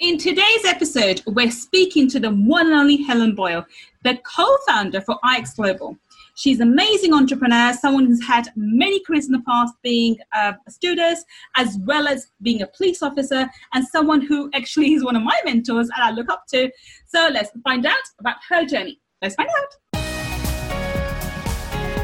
In today's episode, we're speaking to the one and only Helen Boyle, the co founder for IX Global. She's an amazing entrepreneur, someone who's had many careers in the past, being a stewardess as well as being a police officer, and someone who actually is one of my mentors and I look up to. So let's find out about her journey. Let's find out.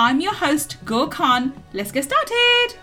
I'm your host, Gul Khan. Let's get started.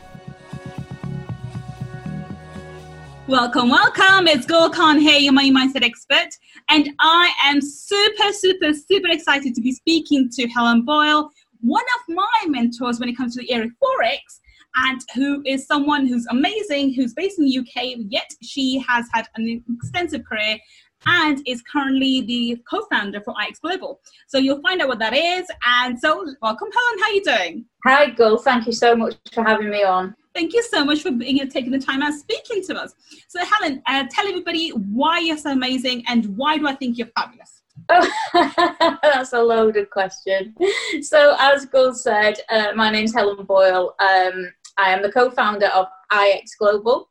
Welcome, welcome. It's Gul Khan here, your money mindset expert. And I am super, super, super excited to be speaking to Helen Boyle, one of my mentors when it comes to the area Forex, and who is someone who's amazing, who's based in the UK, yet she has had an extensive career and is currently the co-founder for IX Global. So you'll find out what that is. And so welcome, Helen. How are you doing? Hi, Gul. Thank you so much for having me on. Thank you so much for being here, taking the time out speaking to us. So, Helen, uh, tell everybody why you're so amazing and why do I think you're fabulous? Oh, that's a loaded question. So, as Gul said, uh, my name's Helen Boyle. Um, I am the co-founder of IX Global,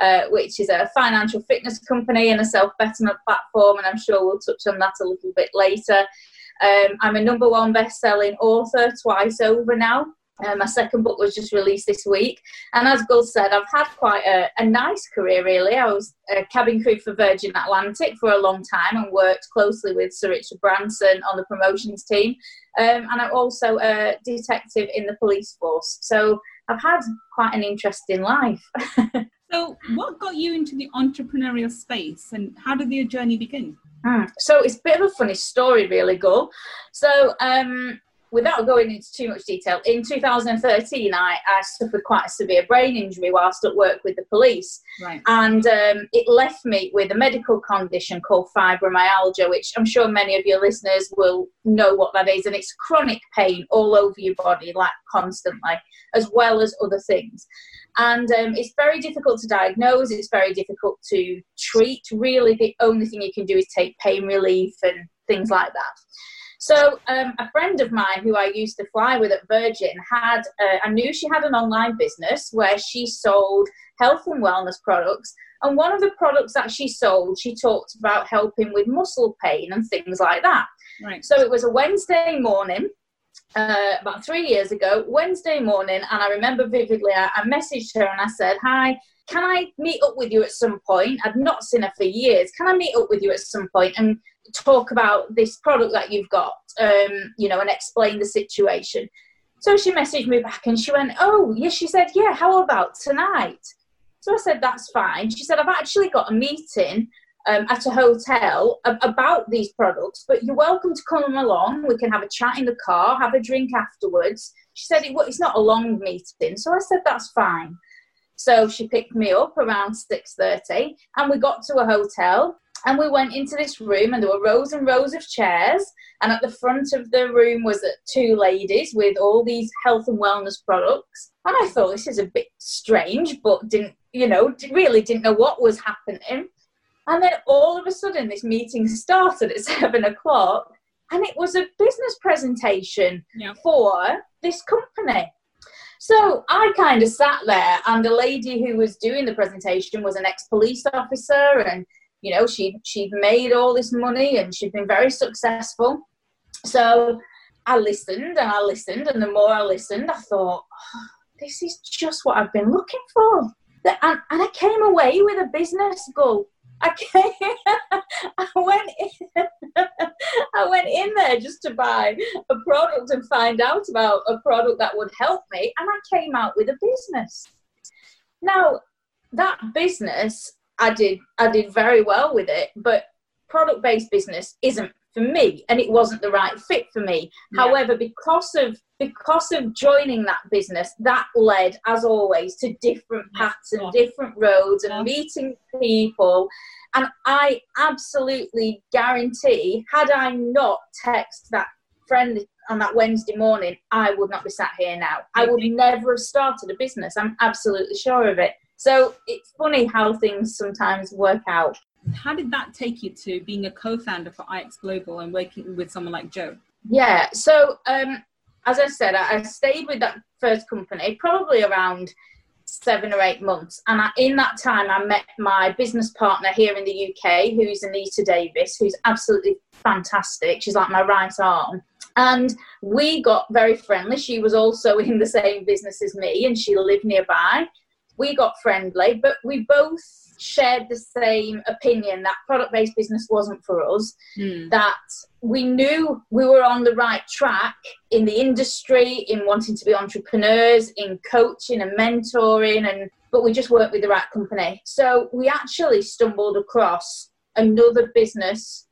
uh, which is a financial fitness company and a self-betterment platform, and I'm sure we'll touch on that a little bit later. Um, I'm a number one best-selling author twice over now. Uh, my second book was just released this week. And as Gul said, I've had quite a, a, nice career, really. I was a cabin crew for Virgin Atlantic for a long time and worked closely with Sir Richard Branson on the promotions team. Um, and I'm also a detective in the police force. So I've had quite an interesting life. so, what got you into the entrepreneurial space and how did your journey begin? Mm. So, it's a bit of a funny story, really, Gul. So, um, without going into too much detail, in 2013, I, I suffered quite a severe brain injury whilst at work with the police. Right. And um, it left me with a medical condition called fibromyalgia, which I'm sure many of your listeners will know what that is. And it's chronic pain all over your body, like constantly, as well as other things. And um, it's very difficult to diagnose, it's very difficult to treat. Really, the only thing you can do is take pain relief and things like that. So um, a friend of mine who I used to fly with at Virgin had, uh, I knew she had an online business where she sold health and wellness products. And one of the products that she sold, she talked about helping with muscle pain and things like that. Right. So it was a Wednesday morning. Uh, about three years ago, Wednesday morning, and I remember vividly. I, I messaged her and I said, "Hi, can I meet up with you at some point? I've not seen her for years. Can I meet up with you at some point and talk about this product that you've got, um, you know, and explain the situation? So she messaged me back and she went, Oh, yes, she said, Yeah, how about tonight? So I said, That's fine. She said, I've actually got a meeting um, at a hotel about these products, but you're welcome to come along. We can have a chat in the car, have a drink afterwards. She said, it, It's not a long meeting. So I said, That's fine. So she picked me up around 6.30 and we got to a hotel and we went into this room and there were rows and rows of chairs and at the front of the room was two ladies with all these health and wellness products and i thought this is a bit strange but didn't you know really didn't know what was happening and then all of a sudden this meeting started at seven o'clock and it was a business presentation yeah. for this company so I kind of sat there, and the lady who was doing the presentation was an ex-police officer, and you know she she'd made all this money and she'd been very successful. So I listened and I listened, and the more I listened, I thought, oh, this is just what I've been looking for. And, and I came away with a business goal. I came, I went in, I went in there just to buy a product and find out about a product that would help me, and I came out with a business. Now, that business, I did, I did very well with it, but product-based business isn't for me, and it wasn't the right fit for me. Yeah. However, because of because of joining that business, that led, as always, to different paths and different roads and meeting people And I absolutely guarantee, had I not texted that friend on that Wednesday morning, I would not be sat here now. I would never have started a business. I'm absolutely sure of it. So it's funny how things sometimes work out. How did that take you to being a co-founder for IX Global and working with someone like Joe? Yeah. So um, as I said, I, stayed with that first company probably around seven or eight months. And I, in that time, I met my business partner here in the UK, who's Anita Davis, who's absolutely fantastic. She's like my right arm. And we got very friendly. She was also in the same business as me and she lived nearby. We got friendly, but we both shared the same opinion that product based business wasn't for us, mm. that we knew we were on the right track in the industry, in wanting to be entrepreneurs, in coaching and mentoring, and but we just weren't with the right company. So we actually stumbled across another business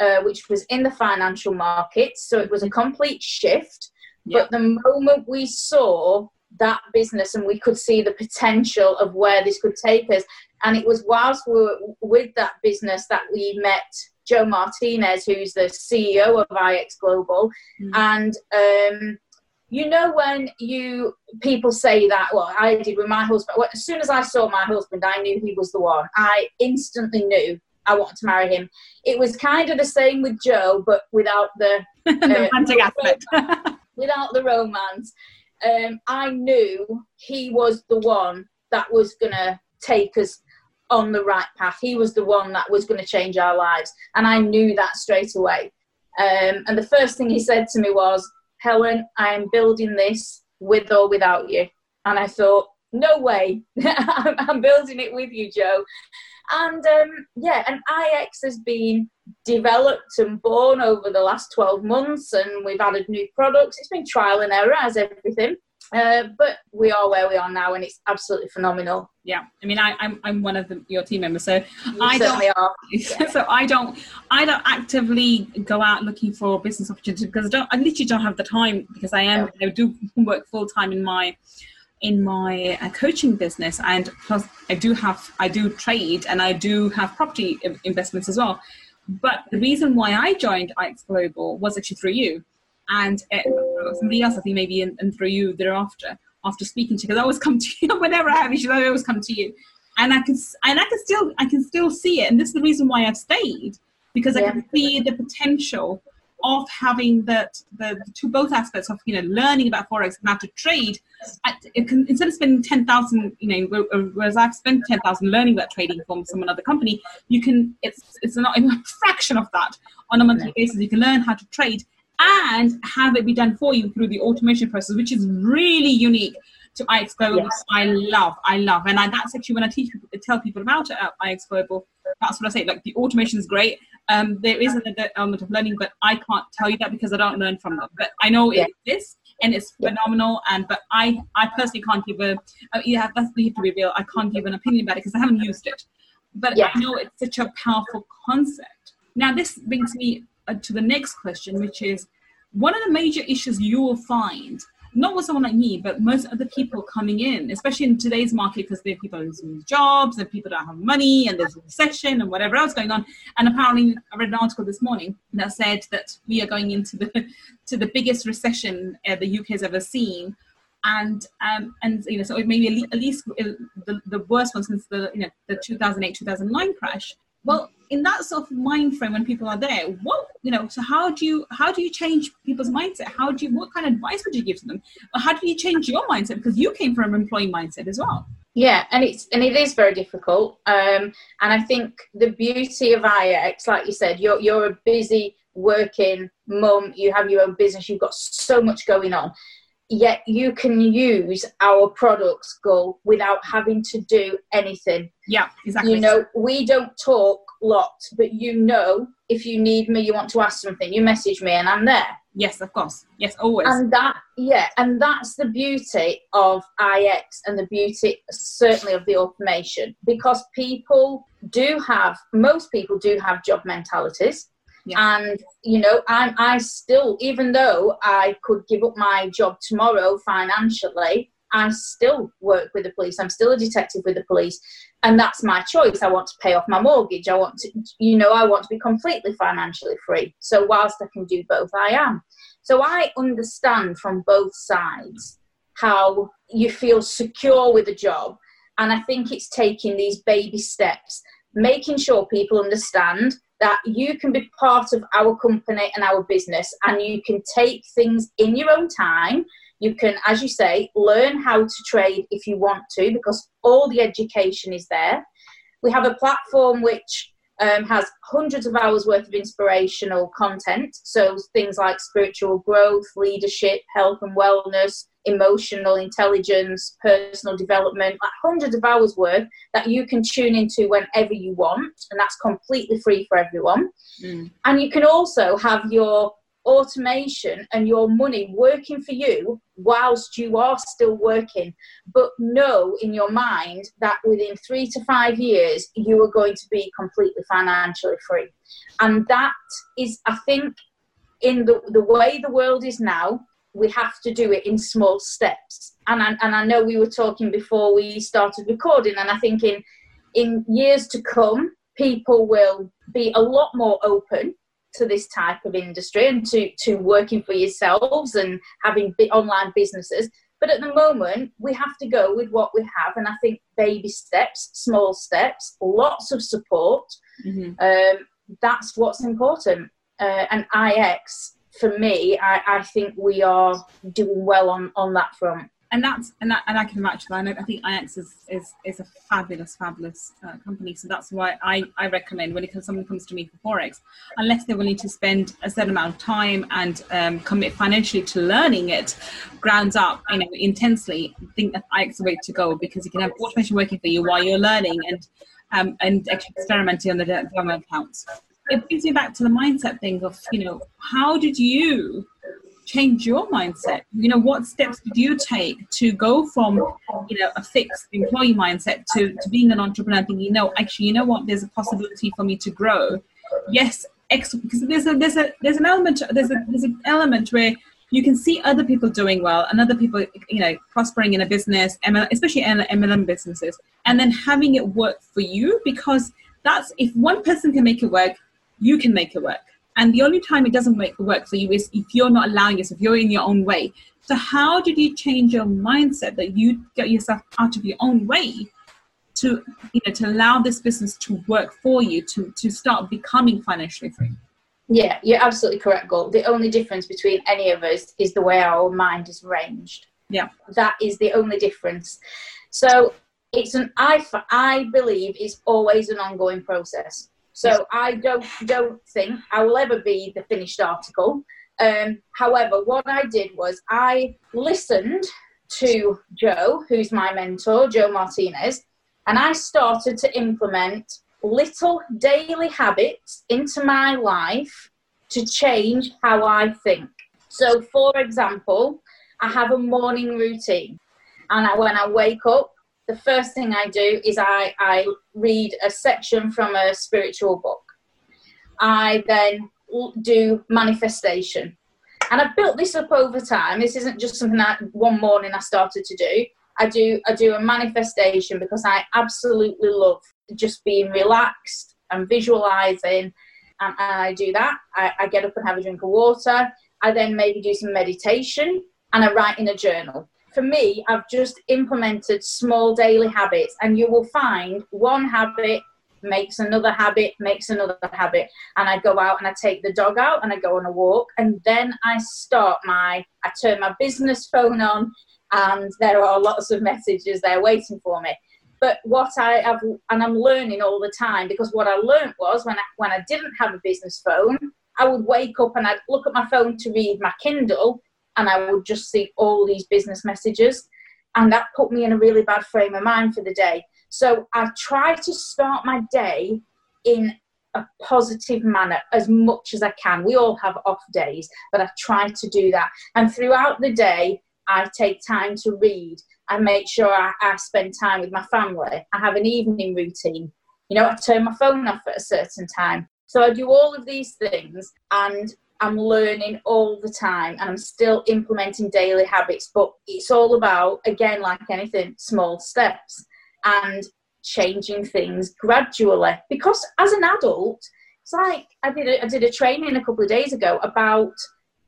uh, which was in the financial markets. So it was a complete shift. But the moment we saw that business and we could see the potential of where this could take us, and it was whilst we were with that business that we met Joe Martinez, who's the CEO of IX Global. Mm. And um, you know when you people say that, well, I did with my husband. Well, as soon as I saw my husband, I knew he was the one. I instantly knew I wanted to marry him. It was kind of the same with Joe, but without the, uh, romantic aspect. without the romance. Um, I knew he was the one that was gonna take us on the right path. He was the one that was going to change our lives. And I knew that straight away. Um, and the first thing he said to me was, Helen, I am building this with or without you. And I thought, no way, I'm building it with you, Joe. And um, yeah, and IX has been developed and born over the last 12 months, and we've added new products. It's been trial and error, as everything. Uh, but we are where we are now, and it's absolutely phenomenal. Yeah, I mean, I, am I'm, I'm one of the, your team members, so you I don't. Are. So I don't I don't actively go out looking for business opportunities because I don't I literally don't have the time because I am yeah. I do work full time in my in my uh, coaching business, and plus I do have I do trade and I do have property investments as well. But the reason why I joined IX Global was actually through you and it, uh, somebody else, I think maybe in, and through you thereafter, after speaking to you, because I always come to you whenever I have issues. I always come to you, and I can and I can still I can still see it, and this is the reason why I've stayed because yeah. I can see the potential of having that the, the, two both aspects of you know learning about forex and how to trade at, can, instead of spending 10,000 you know uh, whereas I've spent 10,000 learning about trading from some other company you can it's it's not even a fraction of that on a monthly basis you can learn how to trade and have it be done for you through the automation process, which is really unique to IX Global, yes. I love, I love. And I, that's actually when I teach people, tell people about uh, it at IX Global, that's what I say. Like the automation is great. Um, there is an element of learning, but I can't tell you that because I don't learn from them. But I know yeah. it exists and it's phenomenal. And but I, I personally can't give a. Uh, yeah, that's you have to be real. I can't give an opinion about it because I haven't used it. But yeah. I know it's such a powerful concept. Now this brings me uh, to the next question, which is one of the major issues you will find, not with someone like me, but most other people coming in, especially in today's market, because there are people losing jobs and people don't have money and there's a recession and whatever else going on. And apparently, I read an article this morning that said that we are going into the to the biggest recession uh, the UK has ever seen and um, and you know so maybe at least uh, the, the worst one since the you know the 2008 2009 crash well in that sort of mind frame when people are there what you know so how do you how do you change people's mindset? How do you what kind of advice would you give to them? Or how do you change your mindset? Because you came from an employee mindset as well. Yeah and it's and it is very difficult. Um and i think the beauty of ix like you said you're you're a busy working mum you have your own business you've got so much going on yet you can use our products go without having to do anything. Yeah exactly. You know we don't talk lots but you know if you need me you want to ask something you message me and i'm there. Yes of course. Yes always. And that yeah and that's the beauty of ix and the beauty certainly of the automation. Because people do have most people do have job mentalities yeah. And you know, I I still, even though I could give up my job tomorrow financially, I still work with the police. I'm still a detective with the police. And that's my choice. I want to pay off my mortgage. I want to, you know, I want to be completely financially free. So whilst I can do both, I am. So I understand from both sides how you feel secure with a job. And I think it's taking these baby steps, making sure people understand that you can be part of our company and our business and you can take things in your own time. You can, as you say, learn how to trade if you want to because all the education is there. We have a platform which um, has hundreds of hours worth of inspirational content. So things like spiritual growth, leadership, health and wellness, emotional intelligence, personal development, like hundreds of hours worth that you can tune into whenever you want. And that's completely free for everyone. Mm. And you can also have your automation and your money working for you whilst you are still working. But know in your mind that within three to five years, you are going to be completely financially free. And that is, I think, in the, the way the world is now, we have to do it in small steps. And I, and I know we were talking before we started recording, and I think in, in years to come, people will be a lot more open to this type of industry and to, to working for yourselves and having online businesses. But at the moment, we have to go with what we have. And I think baby steps, small steps, lots of support. Mm-hmm. Um, that's what's important. Uh, and IX, for me, I, I think we are doing well on, on that front and that's and that and I can match that. I think IX is is, is a fabulous, fabulous uh, company. So that's why I, I recommend when it comes, someone comes to me for forex, unless they're willing to spend a certain amount of time and um, commit financially to learning it, grounds up, you know, intensely. I think that IX is the way to go because you can have automation working for you while you're learning and um, and experimenting on the demo accounts. It brings me back to the mindset thing of you know how did you change your mindset? You know what steps did you take to go from you know a fixed employee mindset to, to being an entrepreneur thinking you know actually you know what? There's a possibility for me to grow. Yes because there's a there's a there's an element there's a there's an element where you can see other people doing well and other people you know prospering in a business especially in mlm businesses and then having it work for you because that's if one person can make it work you can make it work and the only time it doesn't work, work for you is if you're not allowing yourself, if you're in your own way. So how did you change your mindset that you get yourself out of your own way to you know to allow this business to work for you to to start becoming financially free? Yeah, you're absolutely correct, Gul. The only difference between any of us is the way our mind is arranged. Yeah. That is the only difference. So it's an I I believe it's always an ongoing process. So I don't don't think I will ever be the finished article. Um, however, what I did was I listened to Joe, who's my mentor, Joe Martinez, and I started to implement little daily habits into my life to change how I think. So, for example, I have a morning routine, and I, when I wake up, the first thing I do is I, I read a section from a spiritual book. I then do manifestation. And I've built this up over time. This isn't just something that one morning I started to do. I do I do a manifestation because I absolutely love just being relaxed and visualizing. And, I do that. I, I get up and have a drink of water. I then maybe do some meditation and I write in a journal for me, I've just implemented small daily habits, and you will find one habit makes another habit, makes another habit. And I go out and I take the dog out and I go on a walk, and then I start my, I turn my business phone on, and there are lots of messages there waiting for me. But what I have, and I'm learning all the time because what I learned was when I, when I didn't have a business phone, I would wake up and I'd look at my phone to read my Kindle, and I would just see all these business messages. And that put me in a really bad frame of mind for the day. So I try to start my day in a positive manner as much as I can. We all have off days, but I try to do that. And throughout the day, I take time to read. I make sure I, I spend time with my family. I have an evening routine. You know, I turn my phone off at a certain time. So I do all of these things and I'm learning all the time and I'm still implementing daily habits, but it's all about, again, like anything, small steps and changing things gradually. Because as an adult, it's like I did a, I did a training a couple of days ago about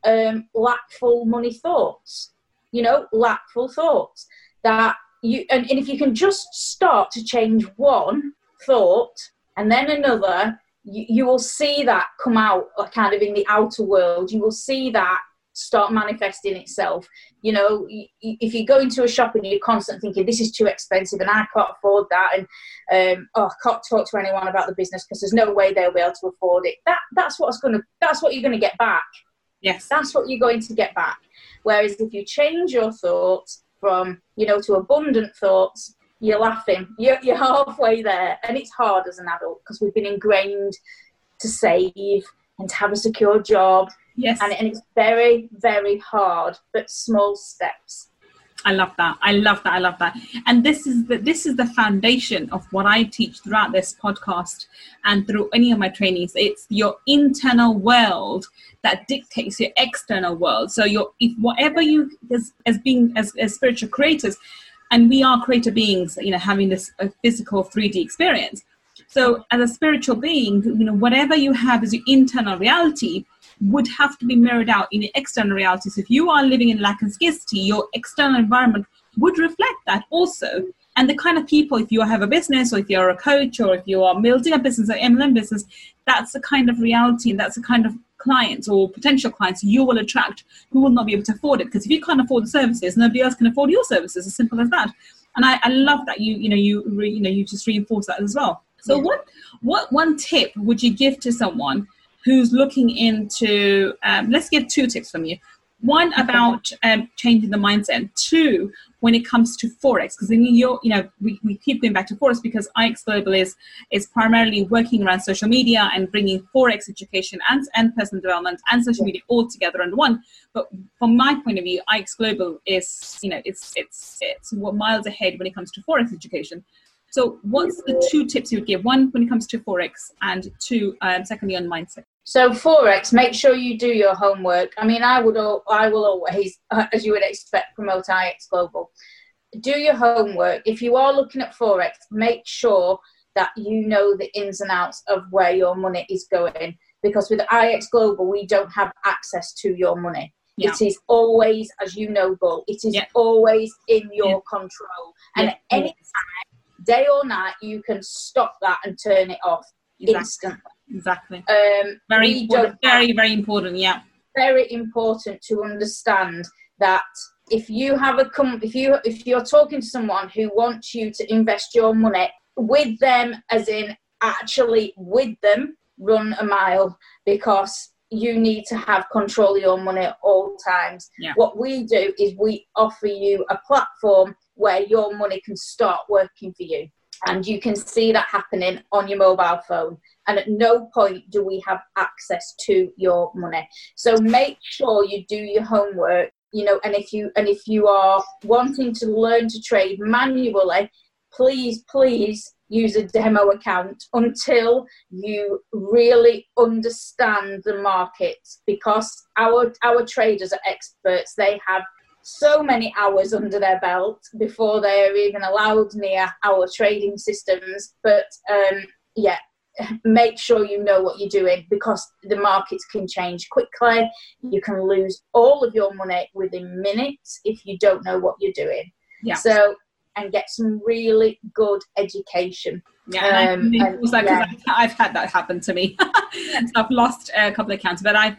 um, lackful money thoughts. You know, lackful thoughts that you and, and if you can just start to change one thought and then another, you, you will see that come out uh, kind of in the outer world. You will see that start manifesting itself. You know, if you go into a shop and you're constantly thinking this is too expensive and I can't afford that, and um, oh, I can't talk to anyone about the business because there's no way they'll be able to afford it. That that's what's going to that's what you're going to get back. Yes, that's what you're going to get back. Whereas if you change your thoughts from you know to abundant thoughts, you're laughing. You're, you're halfway there, and it's hard as an adult because we've been ingrained to save and to have a secure job Yes. And, and it's very, very hard, but small steps. I love that. I love that. I love that. And this is the this is the foundation of what I teach throughout this podcast and through any of my trainings. It's your internal world that dictates your external world. So your if whatever you as as being as, as spiritual creators, and we are creator beings, you know, having this physical 3D experience. So as a spiritual being, you know, whatever you have as your internal reality, would have to be mirrored out in external realities. If you are living in lack and scarcity, your external environment would reflect that also. And the kind of people, if you have a business or if you're a coach or if you are building a business, an MLM business, that's the kind of reality and that's the kind of clients or potential clients you will attract who will not be able to afford it. Because if you can't afford the services, nobody else can afford your services. As simple as that. And I, I love that you, you know, you, re, you know, you just reinforce that as well. So, yeah. what, what one tip would you give to someone who's looking into, um, let's get two tips from you. One about um, changing the mindset. Two, when it comes to forex, because you you know we, we keep going back to forex because IX Global is is primarily working around social media and bringing forex education and and personal development and social media all together under one. But from my point of view, IX Global is you know it's it's it's miles ahead when it comes to forex education. So, what's the two tips you would give? One when it comes to forex, and two, um, secondly, on mindset. So forex, make sure you do your homework. I mean, I would, I will always, as you would expect, promote IX Global. Do your homework. If you are looking at forex, make sure that you know the ins and outs of where your money is going. Because with IX Global, we don't have access to your money. Yeah. It is always, as you know, Gul, it is yeah. always in your yeah. control. And any time, day or night, you can stop that and turn it off exactly. instantly. Exactly. Um, very important. Very, very important. Yeah. Very important to understand that if you have a com- if you if you're talking to someone who wants you to invest your money with them, as in actually with them, run a mile because you need to have control of your money at all times. Yeah. What we do is we offer you a platform where your money can start working for you and you can see that happening on your mobile phone. And at no point do we have access to your money. So make sure you do your homework you know and if you and if you are wanting to learn to trade manually please please use a demo account until you really understand the market because our our traders are experts. They have so many hours under their belt before they are even allowed near our trading systems. But um, yeah, make sure you know what you're doing because the markets can change quickly. You can lose all of your money within minutes if you don't know what you're doing. Yeah. So and get some really good education. Yeah, um, and like, yeah. I've, I've, had that happen to me. so I've lost a couple of accounts, but I've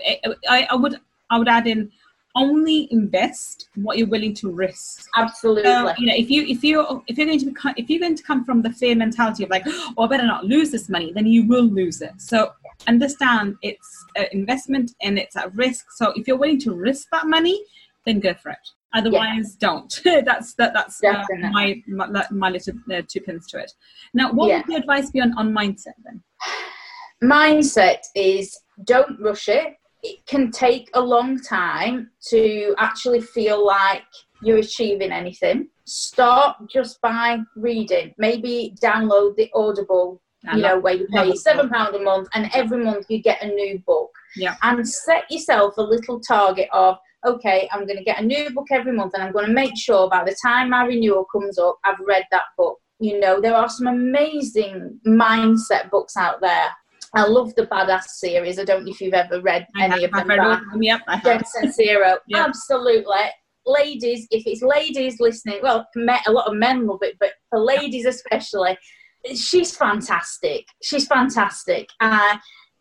I, I would I would add in only invest what you're willing to risk. Absolutely. So, you know, if you if you if you're going to become if you're going to come from the fear mentality of like, oh, I better not lose this money, then you will lose it. So understand it's an investment and it's at risk. So if you're willing to risk that money, then go for it. Otherwise, yeah. don't. that's that, that's uh, my, my, my little uh, two pins to it. Now, what yeah. would your advice be on on mindset then? Mindset is don't rush it it can take a long time to actually feel like you're achieving anything. Start just by reading. Maybe download the Audible you know, where you pay seven pound a month, and every month you get a new book. Yeah. And set yourself a little target of okay, I'm going to get a new book every month, and I'm going to make sure by the time my renewal comes up, I've read that book. You know, there are some amazing mindset books out there. I love the Badass series. I don't know if you've ever read I any of them. I've read but them, Yep, I have. Zero, Yeah. absolutely. Ladies, if it's ladies listening, well, a lot of men love it, but for ladies especially, she's fantastic. She's fantastic. Uh,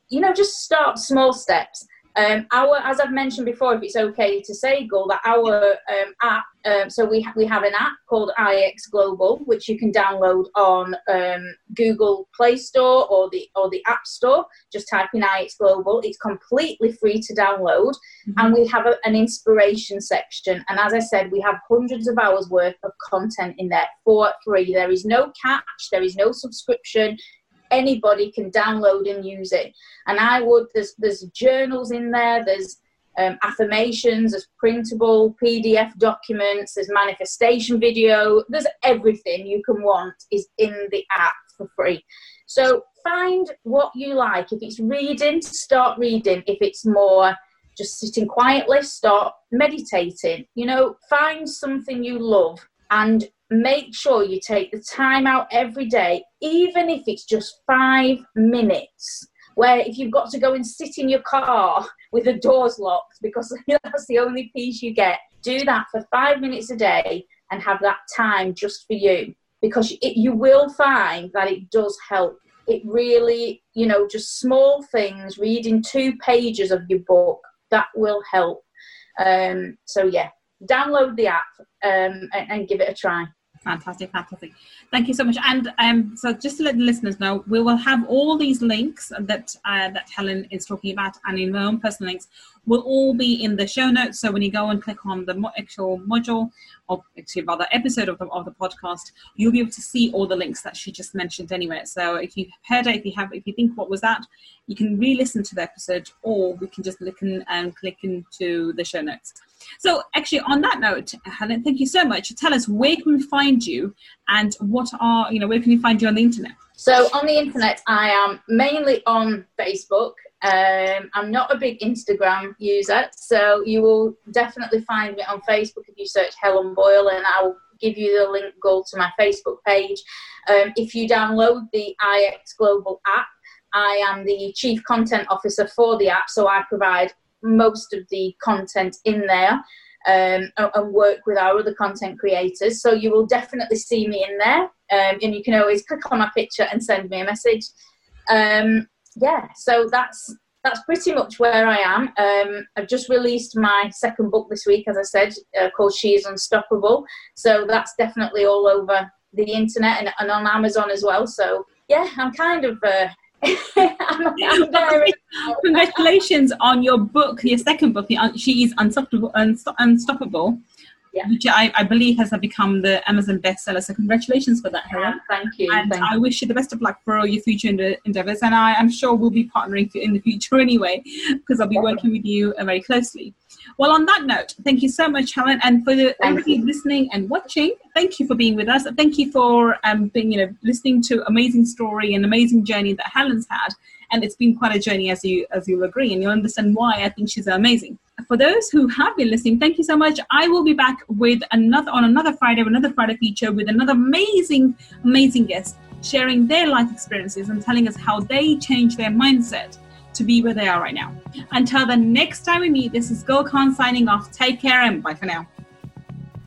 you know, just start small steps. Um, our, as I've mentioned before, if it's okay to say, Gull, that our um, app. Um, so we ha- we have an app called IX Global, which you can download on um, Google Play Store or the or the App Store. Just type in IX Global. It's completely free to download, and we have a, an inspiration section. And as I said, we have hundreds of hours worth of content in there for free. There is no catch. There is no subscription anybody can download and use it. And I would there's there's journals in there. There's um, affirmations. There's printable PDF documents. There's manifestation video. There's everything you can want is in the app for free. So find what you like. If it's reading, start reading. If it's more just sitting quietly, start meditating. You know, find something you love and make sure you take the time out every day, even if it's just five minutes. Where if you've got to go and sit in your car with the doors locked because that's the only peace you get, do that for five minutes a day and have that time just for you because it, you will find that it does help. It really, you know, just small things, reading two pages of your book, that will help. Um, so, yeah, download the app um, and, and give it a try. Fantastic, fantastic. Thank you so much. And um, so, just to let the listeners know, we will have all these links that uh, that Helen is talking about, and in my own personal links, will all be in the show notes. So when you go and click on the actual module, or actually rather episode of the of the podcast, you'll be able to see all the links that she just mentioned anyway. So if you've heard it, if you have, if you think what was that, you can re-listen to the episode, or we can just look and click into the show notes. So, actually, on that note, Helen, thank you so much. Tell us where can we find you, and what are you know where can we find you on the internet? So on the internet, I am mainly on Facebook. Um, I'm not a big Instagram user, so you will definitely find me on Facebook if you search Helen Boyle, and I will give you the link go to my Facebook page. Um, if you download the IX Global app, I am the chief content officer for the app, so I provide most of the content in there um, and work with our other content creators. So you will definitely see me in there, um, and you can always click on my picture and send me a message. Um, yeah, so that's that's pretty much where I am. Um, I've just released my second book this week, as I said, uh, called She Is Unstoppable. So that's definitely all over the internet and, and on Amazon as well. So yeah, I'm kind of. Uh, I'm, I'm. Congratulations on your book, your second book, She is Unstoppable, Unstoppable Yeah. which I, I believe has become the Amazon bestseller. So congratulations for that, Helen. Thank you. And thank I wish you the best of luck for all your future ende- endeavors. And I am sure we'll be partnering in the future anyway, because I'll be working with you uh, very closely. Well, on that note, thank you so much, Helen, and for the, everybody listening and watching. Thank you for being with us. Thank you for um, being, you know, listening to amazing story and amazing journey that Helen's had. And it's been quite a journey, as you as you'll agree, and you'll understand why I think she's amazing. For those who have been listening, thank you so much. I will be back with another on another Friday, another Friday feature with another amazing, amazing guest sharing their life experiences and telling us how they changed their mindset to be where they are right now. Until the next time we meet, this is Khan signing off. Take care and bye for now.